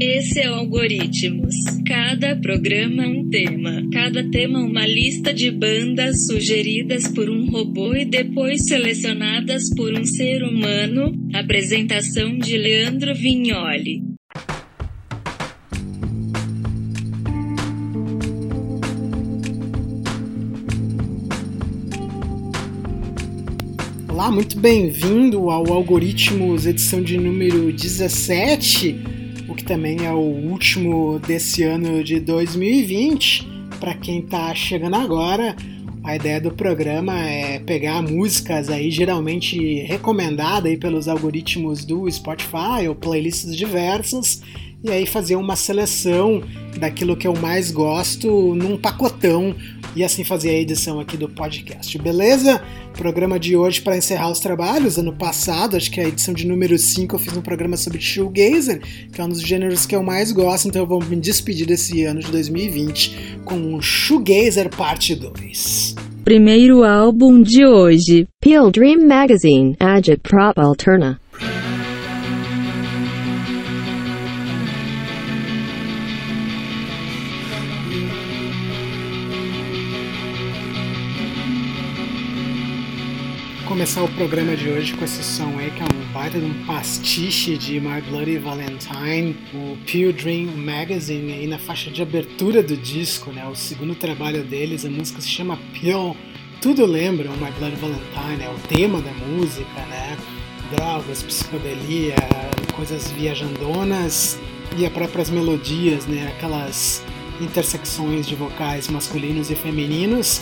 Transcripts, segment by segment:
Esse é o Algoritmos. Cada programa um tema. Cada tema uma lista de bandas sugeridas por um robô e depois selecionadas por um ser humano. Apresentação de Leandro Vignoli. Olá, muito bem-vindo ao Algoritmos, edição de número 17, o que também é o último desse ano de 2020. Para quem está chegando agora, a ideia do programa é pegar músicas aí geralmente recomendadas aí pelos algoritmos do Spotify ou playlists diversas e aí fazer uma seleção daquilo que eu mais gosto num pacotão e assim fazer a edição aqui do podcast, beleza? Programa de hoje para encerrar os trabalhos. Ano passado, acho que é a edição de número 5, eu fiz um programa sobre shoegazer, que é um dos gêneros que eu mais gosto, então eu vou me despedir desse ano de 2020 com um shoegazer parte 2. Primeiro álbum de hoje. Dream Magazine, Agit Prop Alterna. Começar o programa de hoje com esse som aí, que é um baita de um pastiche de My Bloody Valentine, o Pure Dream Magazine, aí na faixa de abertura do disco, né? O segundo trabalho deles, a música se chama Pill. Tudo lembra o My Bloody Valentine, é o tema da música, né? Drogas, psicodelia, coisas viajandonas e as próprias melodias, né? Aquelas intersecções de vocais masculinos e femininos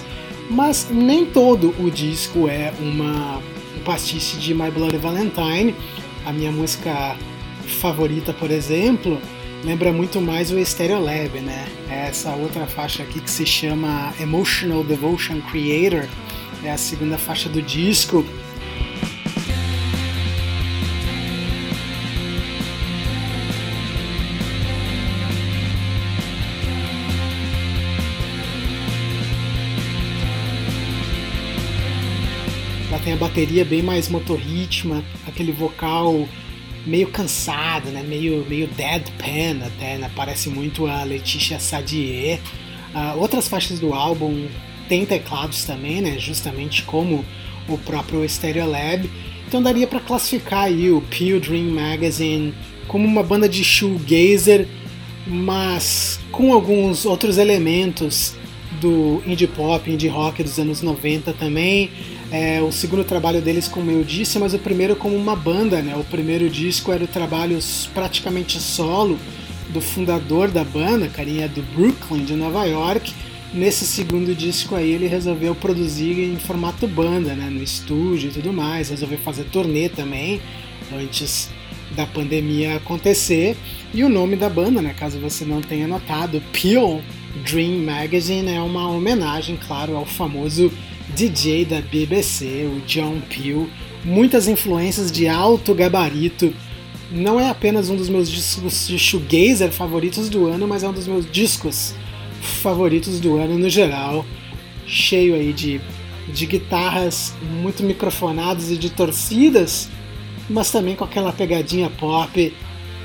mas nem todo o disco é uma um pastiche de My Bloody Valentine. A minha música favorita, por exemplo, lembra muito mais o Stereolab, né? É essa outra faixa aqui que se chama Emotional Devotion Creator, é a segunda faixa do disco a bateria bem mais motorritma, aquele vocal meio cansado, né? meio, meio deadpan até, né? parece muito a Letitia Sadier. Uh, outras faixas do álbum tem teclados também, né? justamente como o próprio Stereolab. Então daria para classificar aí o Pure Dream Magazine como uma banda de shoegazer, mas com alguns outros elementos do indie pop, indie rock dos anos 90 também. É o segundo trabalho deles, como eu disse, mas o primeiro como uma banda, né? O primeiro disco era o trabalho praticamente solo do fundador da banda, carinha do Brooklyn, de Nova York. Nesse segundo disco aí ele resolveu produzir em formato banda, né? No estúdio e tudo mais, resolveu fazer turnê também, antes da pandemia acontecer. E o nome da banda, né? Caso você não tenha notado, Peel Dream Magazine é uma homenagem, claro, ao famoso DJ da BBC, o John Peel, muitas influências de alto gabarito. Não é apenas um dos meus discos de shoegazer favoritos do ano, mas é um dos meus discos favoritos do ano no geral. Cheio aí de, de guitarras muito microfonadas e de torcidas, mas também com aquela pegadinha pop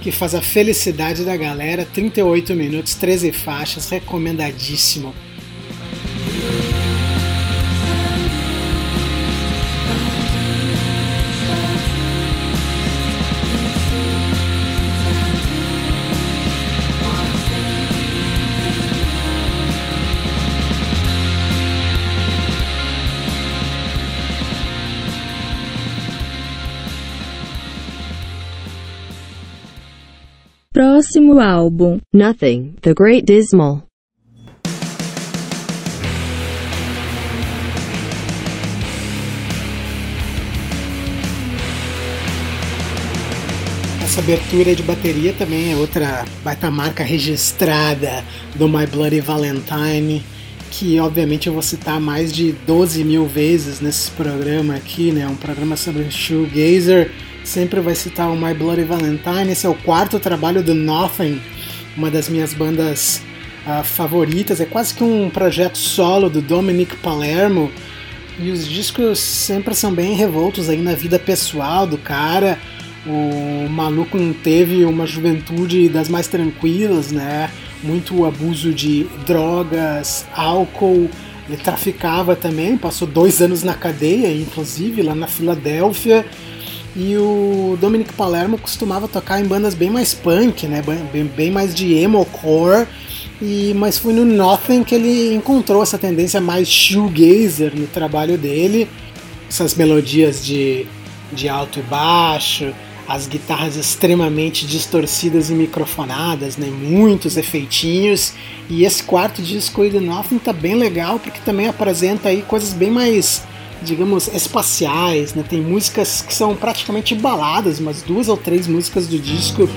que faz a felicidade da galera. 38 minutos, 13 faixas, recomendadíssimo. Próximo álbum: Nothing, The Great Dismal. Essa abertura de bateria também é outra baita marca registrada do My Bloody Valentine, que obviamente eu vou citar mais de 12 mil vezes nesse programa aqui, né? Um programa sobre shoegazer sempre vai citar o My Bloody Valentine. Esse é o quarto trabalho do Nothing, uma das minhas bandas uh, favoritas. É quase que um projeto solo do Dominic Palermo. E os discos sempre são bem revoltos aí na vida pessoal do cara. O maluco não teve uma juventude das mais tranquilas, né? Muito abuso de drogas, álcool. Ele traficava também, passou dois anos na cadeia, inclusive, lá na Filadélfia. E o Dominic Palermo costumava tocar em bandas bem mais punk, né? Bem, bem mais de emo-core. E, mas foi no Nothing que ele encontrou essa tendência mais shoegazer no trabalho dele. Essas melodias de, de alto e baixo, as guitarras extremamente distorcidas e microfonadas, né? muitos efeitinhos. E esse quarto disco aí do Nothing tá bem legal porque também apresenta aí coisas bem mais digamos, espaciais, né? Tem músicas que são praticamente baladas, umas duas ou três músicas do disco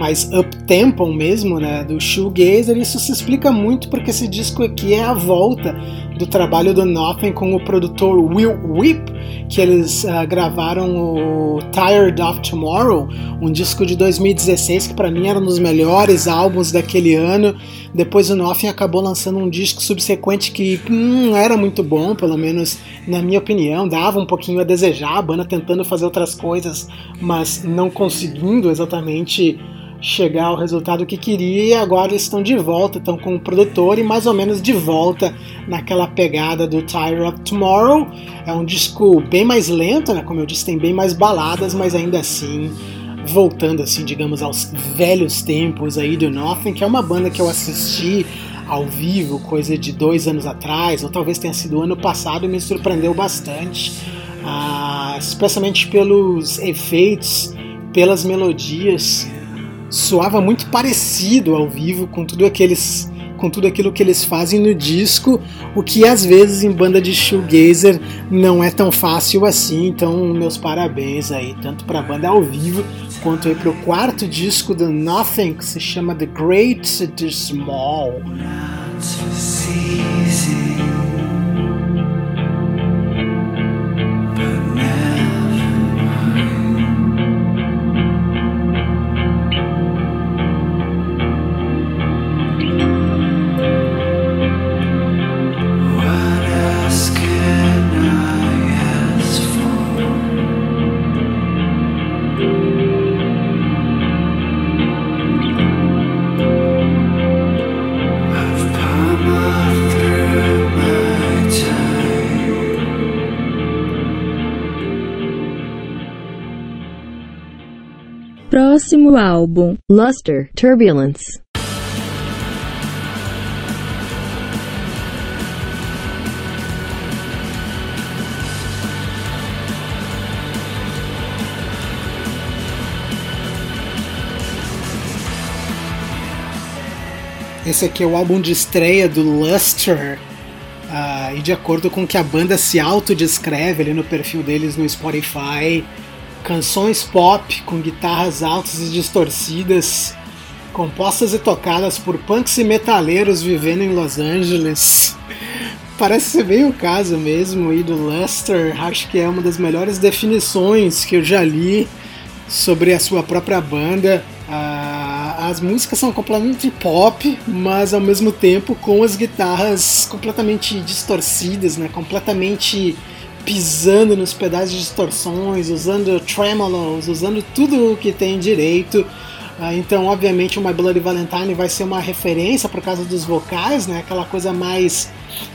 mais up-tempo mesmo, né, do shoegazer, isso se explica muito porque esse disco aqui é a volta do trabalho do Nothing com o produtor Will Whip, que eles uh, gravaram o Tired of Tomorrow, um disco de 2016 que para mim era um dos melhores álbuns daquele ano. Depois o Nothing acabou lançando um disco subsequente que hum, era muito bom, pelo menos na minha opinião, dava um pouquinho a desejar, a banda tentando fazer outras coisas, mas não conseguindo exatamente chegar ao resultado que queria e agora eles estão de volta, estão com o produtor e mais ou menos de volta naquela pegada do Tire of Tomorrow. É um disco bem mais lento, né? Como eu disse, tem bem mais baladas, mas ainda assim voltando assim, digamos, aos velhos tempos aí do Nothing, que é uma banda que eu assisti ao vivo, coisa de dois anos atrás, ou talvez tenha sido ano passado, e me surpreendeu bastante, ah, especialmente pelos efeitos, pelas melodias soava muito parecido ao vivo com tudo aqueles com tudo aquilo que eles fazem no disco, o que às vezes em banda de shoegazer não é tão fácil assim. Então, meus parabéns aí, tanto para a banda ao vivo quanto aí para o quarto disco do Nothing, que se chama The Great The Small. Álbum, Luster, Turbulence. Esse aqui é o álbum de estreia do Luster. Uh, e de acordo com o que a banda se autodescreve ali no perfil deles no Spotify, canções pop com guitarras altas e distorcidas, compostas e tocadas por punks e metaleiros vivendo em Los Angeles. Parece ser bem o caso mesmo aí do Luster. Acho que é uma das melhores definições que eu já li sobre a sua própria banda. Ah, as músicas são completamente pop, mas ao mesmo tempo com as guitarras completamente distorcidas, né? completamente pisando nos pedais de distorções, usando tremolos, usando tudo o que tem direito. Uh, então, obviamente, o My Bloody Valentine vai ser uma referência por causa dos vocais, né? Aquela coisa mais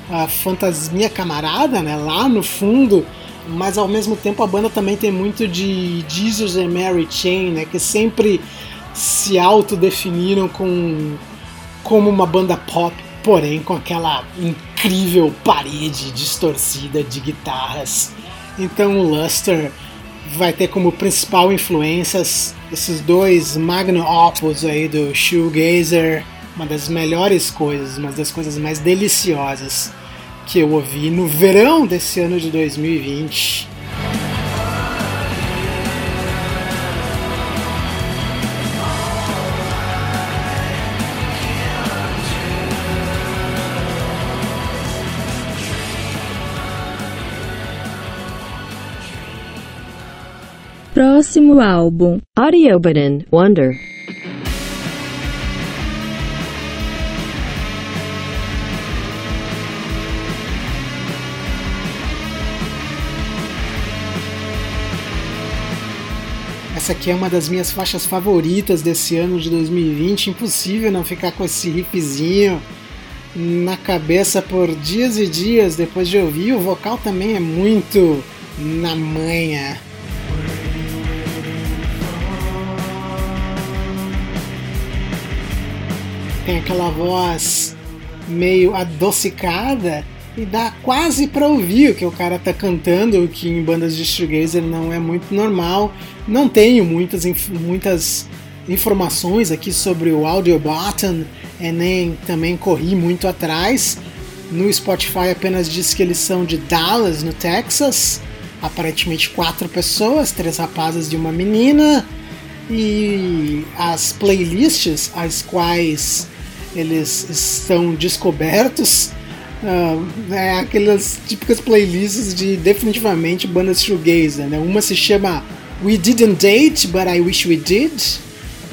uh, fantasminha camarada, né? Lá no fundo. Mas ao mesmo tempo a banda também tem muito de Jesus e Mary Chain, né? Que sempre se autodefiniram com como uma banda pop porém com aquela incrível parede distorcida de guitarras. Então o Luster vai ter como principal influências esses dois magnum opus aí do Shoegazer, uma das melhores coisas, uma das coisas mais deliciosas que eu ouvi no verão desse ano de 2020. próximo álbum, Audiobaden Wonder. Essa aqui é uma das minhas faixas favoritas desse ano de 2020. Impossível não ficar com esse riffzinho na cabeça por dias e dias depois de ouvir. O vocal também é muito na manha. Tem aquela voz meio adocicada e dá quase para ouvir o que o cara tá cantando, o que em bandas de shoegazer não é muito normal. Não tenho muitas, muitas informações aqui sobre o Audio Button e nem também corri muito atrás. No Spotify apenas diz que eles são de Dallas, no Texas. Aparentemente quatro pessoas, três rapazes e uma menina. E as playlists às quais eles estão descobertos uh, é aquelas típicas playlists de definitivamente bandas shoegazer, né? Uma se chama We Didn't Date, But I Wish We Did.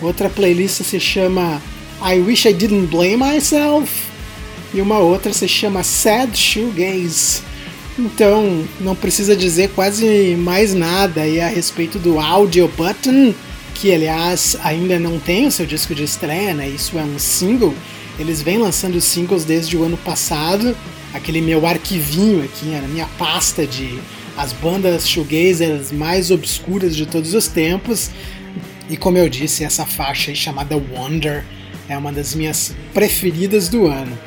Outra playlist se chama I Wish I Didn't Blame Myself. E uma outra se chama Sad Shoegaze. Então, não precisa dizer quase mais nada aí a respeito do Audio Button, que aliás ainda não tem o seu disco de estreia, né? Isso é um single. Eles vêm lançando singles desde o ano passado. Aquele meu arquivinho aqui, na minha pasta de as bandas shoegazers mais obscuras de todos os tempos. E como eu disse, essa faixa chamada Wonder é uma das minhas preferidas do ano.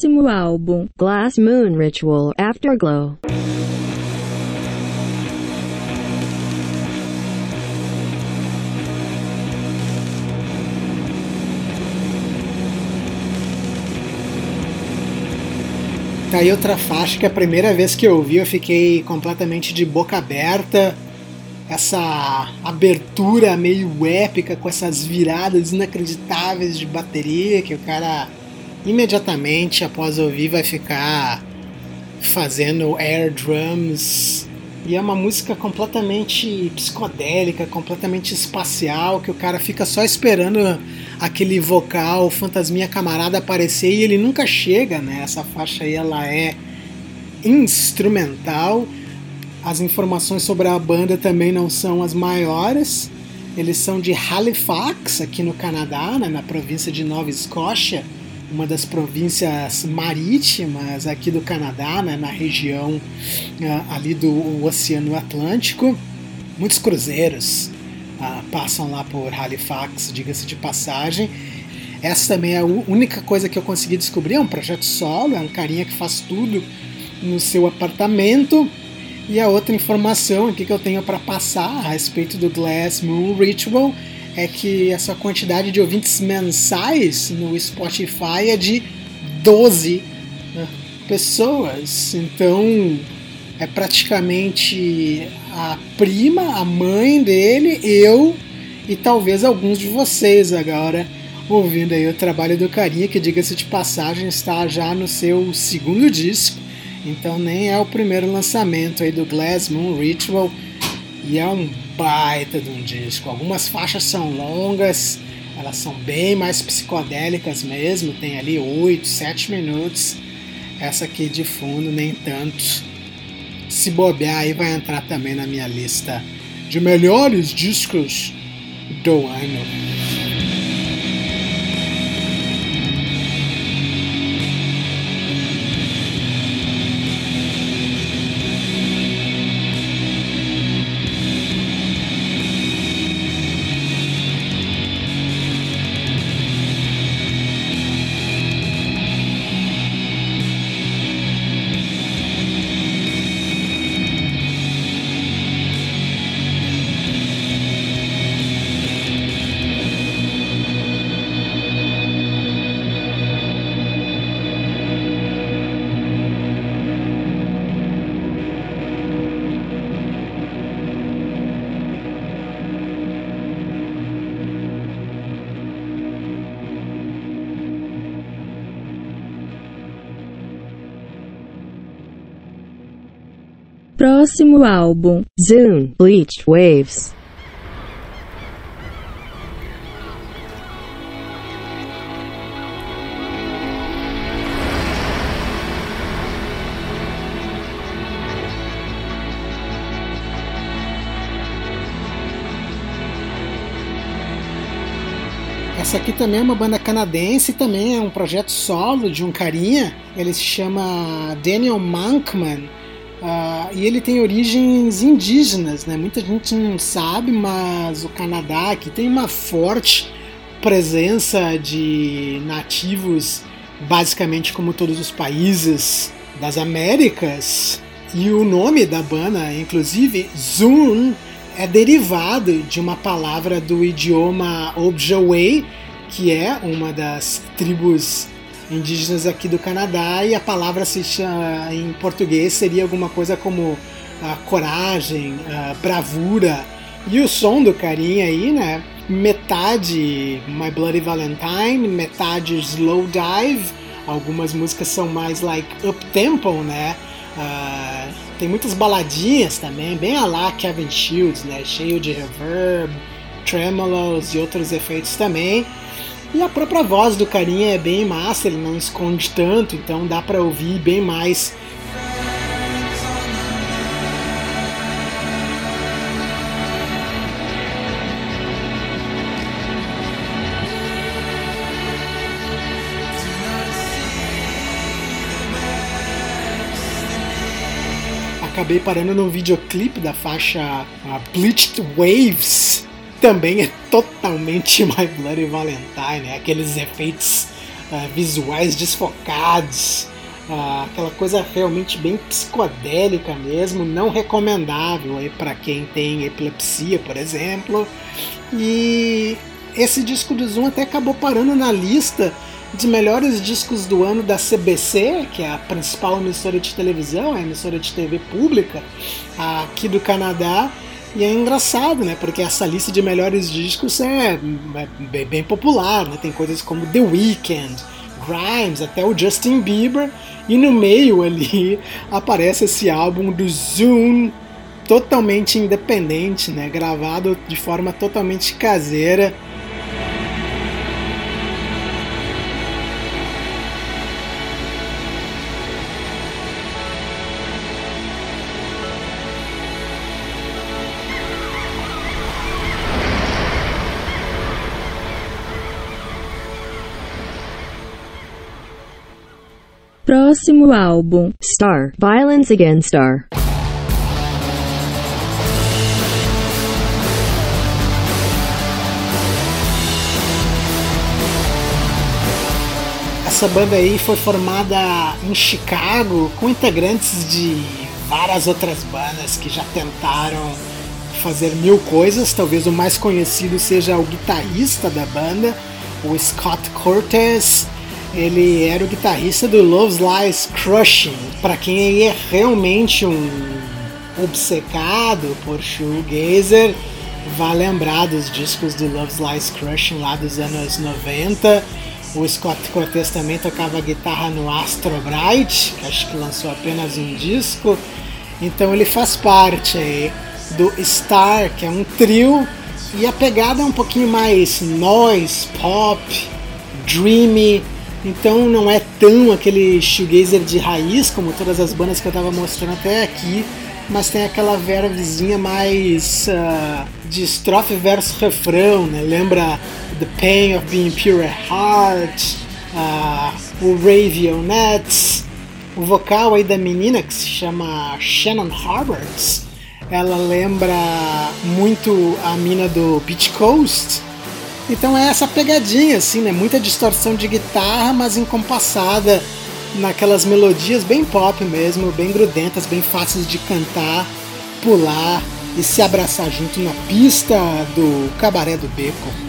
Próximo álbum, Glass Moon Ritual Afterglow. Tá aí outra faixa que a primeira vez que eu ouvi eu fiquei completamente de boca aberta. Essa abertura meio épica com essas viradas inacreditáveis de bateria que o cara imediatamente após ouvir vai ficar fazendo air drums e é uma música completamente psicodélica, completamente espacial, que o cara fica só esperando aquele vocal fantasminha camarada aparecer e ele nunca chega, né? Essa faixa aí ela é instrumental. As informações sobre a banda também não são as maiores. Eles são de Halifax, aqui no Canadá, né, na província de Nova Escócia uma das províncias marítimas aqui do Canadá, né, na região uh, ali do Oceano Atlântico. Muitos cruzeiros uh, passam lá por Halifax, diga-se de passagem. Essa também é a única coisa que eu consegui descobrir. É um projeto solo, é um carinha que faz tudo no seu apartamento. E a outra informação aqui que eu tenho para passar a respeito do Glass Moon Ritual é que essa quantidade de ouvintes mensais no Spotify é de 12 né, pessoas. Então é praticamente a prima, a mãe dele, eu e talvez alguns de vocês agora ouvindo aí o trabalho do carinha, que diga-se de passagem está já no seu segundo disco, então nem é o primeiro lançamento aí do Glass Moon Ritual e é um baita de um disco. Algumas faixas são longas, elas são bem mais psicodélicas mesmo, tem ali 8, 7 minutos. Essa aqui de fundo, nem tanto. Se bobear, aí vai entrar também na minha lista de melhores discos do ano. Próximo álbum, Zoom, Bleached Waves. Essa aqui também é uma banda canadense, também é um projeto solo de um carinha. Ele se chama Daniel Monkman uh, e ele tem origens indígenas, né? Muita gente não sabe, mas o Canadá aqui tem uma forte presença de nativos, basicamente como todos os países das Américas. E o nome da banda, inclusive, Zoom, é derivado de uma palavra do idioma Ojibwe, que é uma das tribos indígenas aqui do Canadá, e a palavra se chama, em português seria alguma coisa como a coragem, a bravura. E o som do carinha aí, né? Metade My Bloody Valentine, metade Slow Dive. Algumas músicas são mais like up tempo, né? Uh, tem muitas baladinhas também, bem a lá Kevin Shields, né? Cheio de reverb, tremolos e outros efeitos também. E a própria voz do carinha é bem massa, ele não esconde tanto, então dá para ouvir bem mais acabei parando no videoclipe da faixa Bleached Waves. Também é totalmente My Bloody Valentine, né? aqueles efeitos uh, visuais desfocados, uh, aquela coisa realmente bem psicodélica mesmo, não recomendável para quem tem epilepsia, por exemplo. E esse disco do Zoom até acabou parando na lista de melhores discos do ano da CBC, que é a principal emissora de televisão, a emissora de TV pública aqui do Canadá. E é engraçado, né? Porque essa lista de melhores discos é, é bem popular, né? Tem coisas como The Weeknd, Grimes, até o Justin Bieber. E no meio ali aparece esse álbum do Zoom, totalmente independente, né? Gravado de forma totalmente caseira Próximo álbum, Star, Violence Against Star. Essa banda aí foi formada em Chicago com integrantes de várias outras bandas que já tentaram fazer mil coisas. Talvez o mais conhecido seja o guitarrista da banda, o Scott Cortez ele era o guitarrista do Love's Lies Crushing. Para quem é realmente um obcecado por shoegazer, vai lembrar dos discos do Love's Lies Crushing lá dos anos 90. O Scott Cortez também tocava guitarra no Astro Bright, que acho que lançou apenas um disco. Então ele faz parte aí do Star, que é um trio, e a pegada é um pouquinho mais noise, pop, dreamy, então não é tão aquele shoegazer de raiz como todas as bandas que eu estava mostrando até aqui, mas tem aquela vervezinha mais uh, de estrofe versus refrão, né? Lembra The Pain of Being Pure Heart, uh, o Ravionettes, o vocal aí da menina que se chama Shannon Roberts, ela lembra muito a mina do Beach Coast, então é essa pegadinha, assim, né? Muita distorção de guitarra, mas encompassada naquelas melodias bem pop mesmo, bem grudentas, bem fáceis de cantar, pular e se abraçar junto na pista do Cabaré do Beco.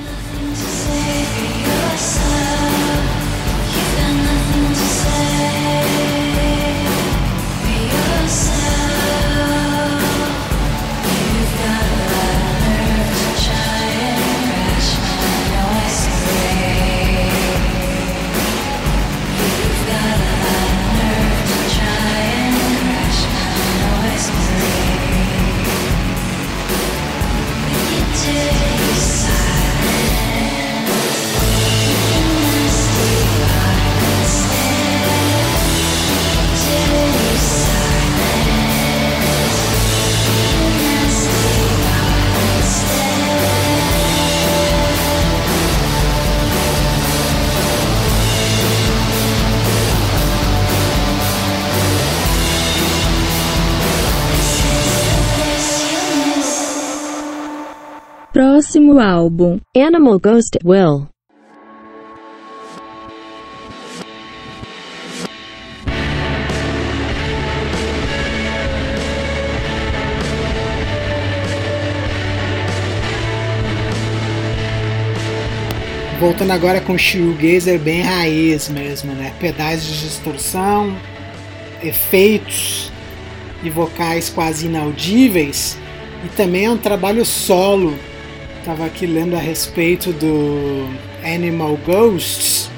Próximo álbum: Animal Ghost Will. Voltando agora com shoegazer bem raiz mesmo, né? Pedais de distorção, efeitos e vocais quase inaudíveis. E também é um trabalho solo. Tava aqui lendo a respeito do Animal Ghosts,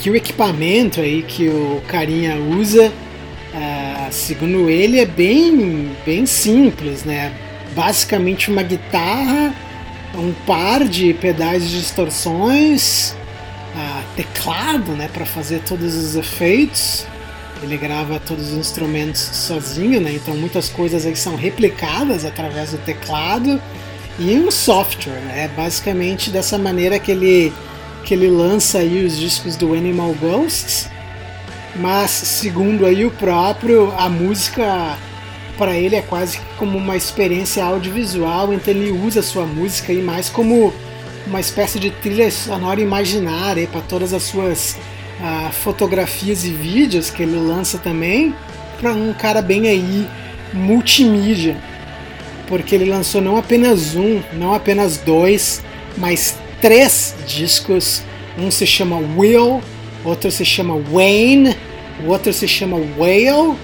que o equipamento aí que o carinha usa, uh, segundo ele, é bem, bem simples, né? Basicamente uma guitarra um par de pedais de distorções, uh, teclado, né, para fazer todos os efeitos. Ele grava todos os instrumentos sozinho, né? Então muitas coisas aí são replicadas através do teclado e um software, né? Basicamente dessa maneira que ele que ele lança aí os discos do Animal Ghosts. Mas segundo aí o próprio, a música para ele é quase como uma experiência audiovisual, então ele usa a sua música aí mais como uma espécie de trilha sonora imaginária para todas as suas uh, fotografias e vídeos que ele lança também, para um cara bem aí multimídia, porque ele lançou não apenas um, não apenas dois, mas três discos. Um se chama Will, outro se chama Wayne, o outro se chama Whale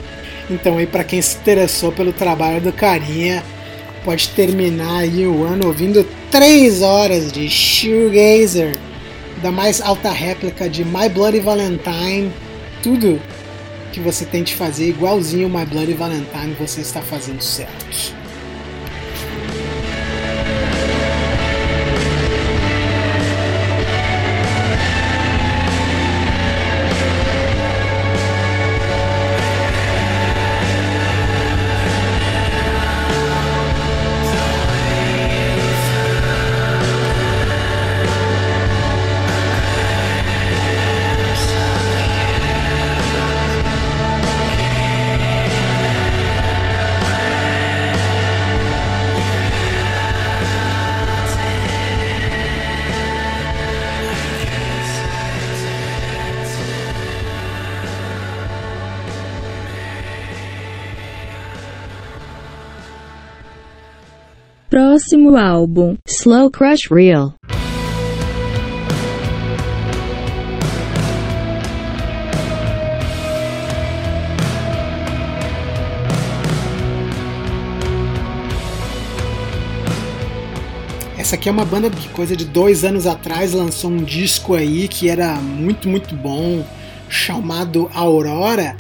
então aí para quem se interessou pelo trabalho do carinha, pode terminar aí o ano ouvindo 3 horas de Shoegazer, da mais alta réplica de My Bloody Valentine, tudo que você tem de fazer igualzinho My Bloody Valentine, você está fazendo certo. Próximo álbum: Slow Crush Real. Essa aqui é uma banda que coisa de dois anos atrás lançou um disco aí que era muito, muito bom, chamado Aurora.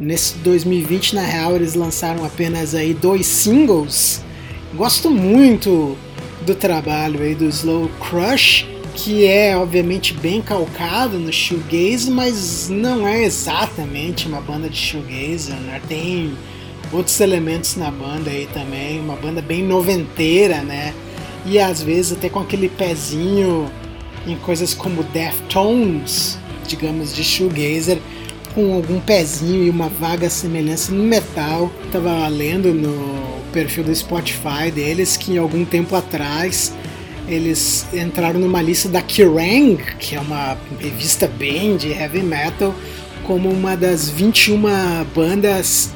Nesse 2020, na real, eles lançaram apenas aí dois singles Gosto muito do trabalho aí do Slow Crush, que é obviamente bem calcado no shoegaze, mas não é exatamente uma banda de shoegaze, né? Tem outros elementos na banda aí também, uma banda bem noventeira, né? E às vezes até com aquele pezinho em coisas como Deftones, digamos, de shoegazer, com algum pezinho e uma vaga semelhança no metal. Tava lendo no perfil do Spotify deles que algum tempo atrás eles entraram numa lista da Kerrang, que é uma revista bem de heavy metal, como uma das 21 bandas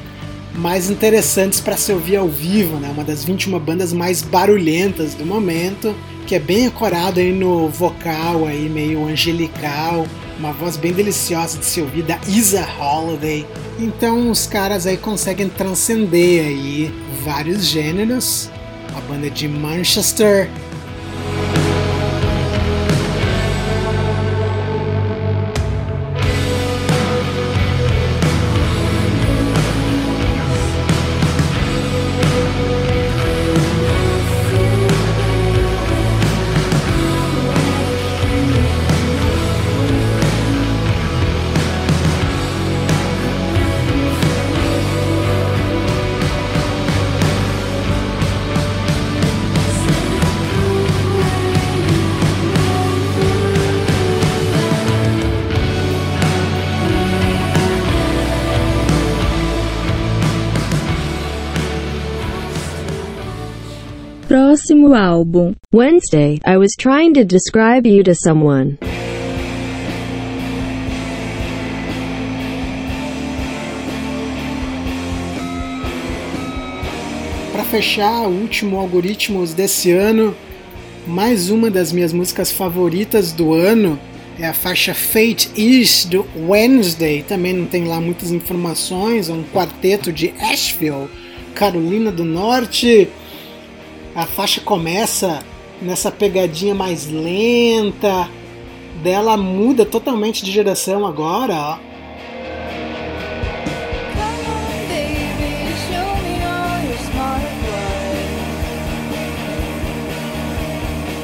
mais interessantes para se ouvir ao vivo, né? Uma das 21 bandas mais barulhentas do momento, que é bem acorado aí no vocal aí meio angelical, uma voz bem deliciosa de se ouvir da Isa Holiday. Então os caras aí conseguem transcender aí vários gêneros. A banda de Manchester Álbum. Wednesday, I was trying to describe you to someone. Para fechar, o último algoritmos desse ano, mais uma das minhas músicas favoritas do ano é a faixa Fate Is do Wednesday. Também não tem lá muitas informações, é um quarteto de Asheville, Carolina do Norte. A faixa começa nessa pegadinha mais lenta, dela muda totalmente de geração agora, ó.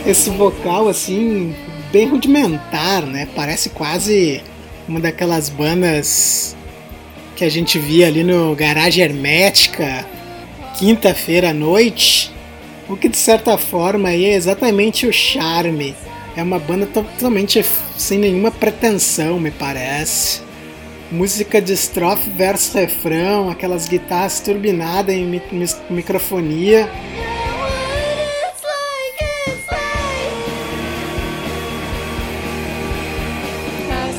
esse vocal assim, bem rudimentar, né? Parece quase uma daquelas bandas que a gente via ali no Garagem Hermética, quinta-feira à noite. O que de certa forma é exatamente o charme. É uma banda totalmente sem nenhuma pretensão, me parece. Música de estrofe versus refrão, aquelas guitarras turbinadas em microfonia.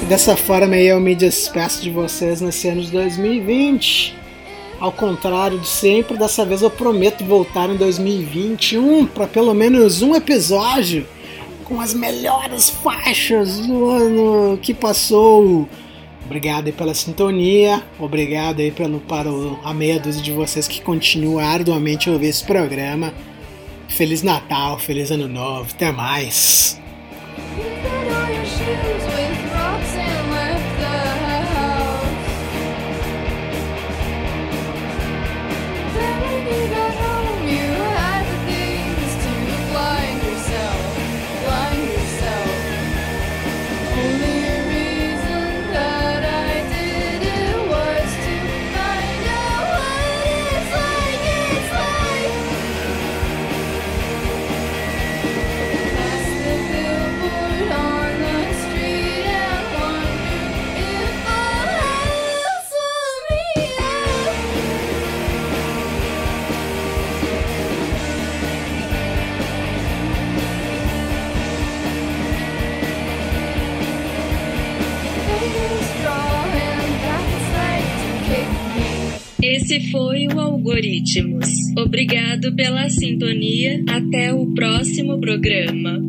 Dessa forma aí eu me despeço de vocês nesse ano de 2020. Ao contrário de sempre, dessa vez eu prometo voltar em 2021 para pelo menos um episódio com as melhores faixas do ano que passou. Obrigado aí pela sintonia, obrigado aí pelo, para o, a meia dúzia de vocês que continuam arduamente a ouvir esse programa. Feliz Natal, feliz Ano Novo, até mais! Algoritmos. Obrigado pela sintonia. Até o próximo programa.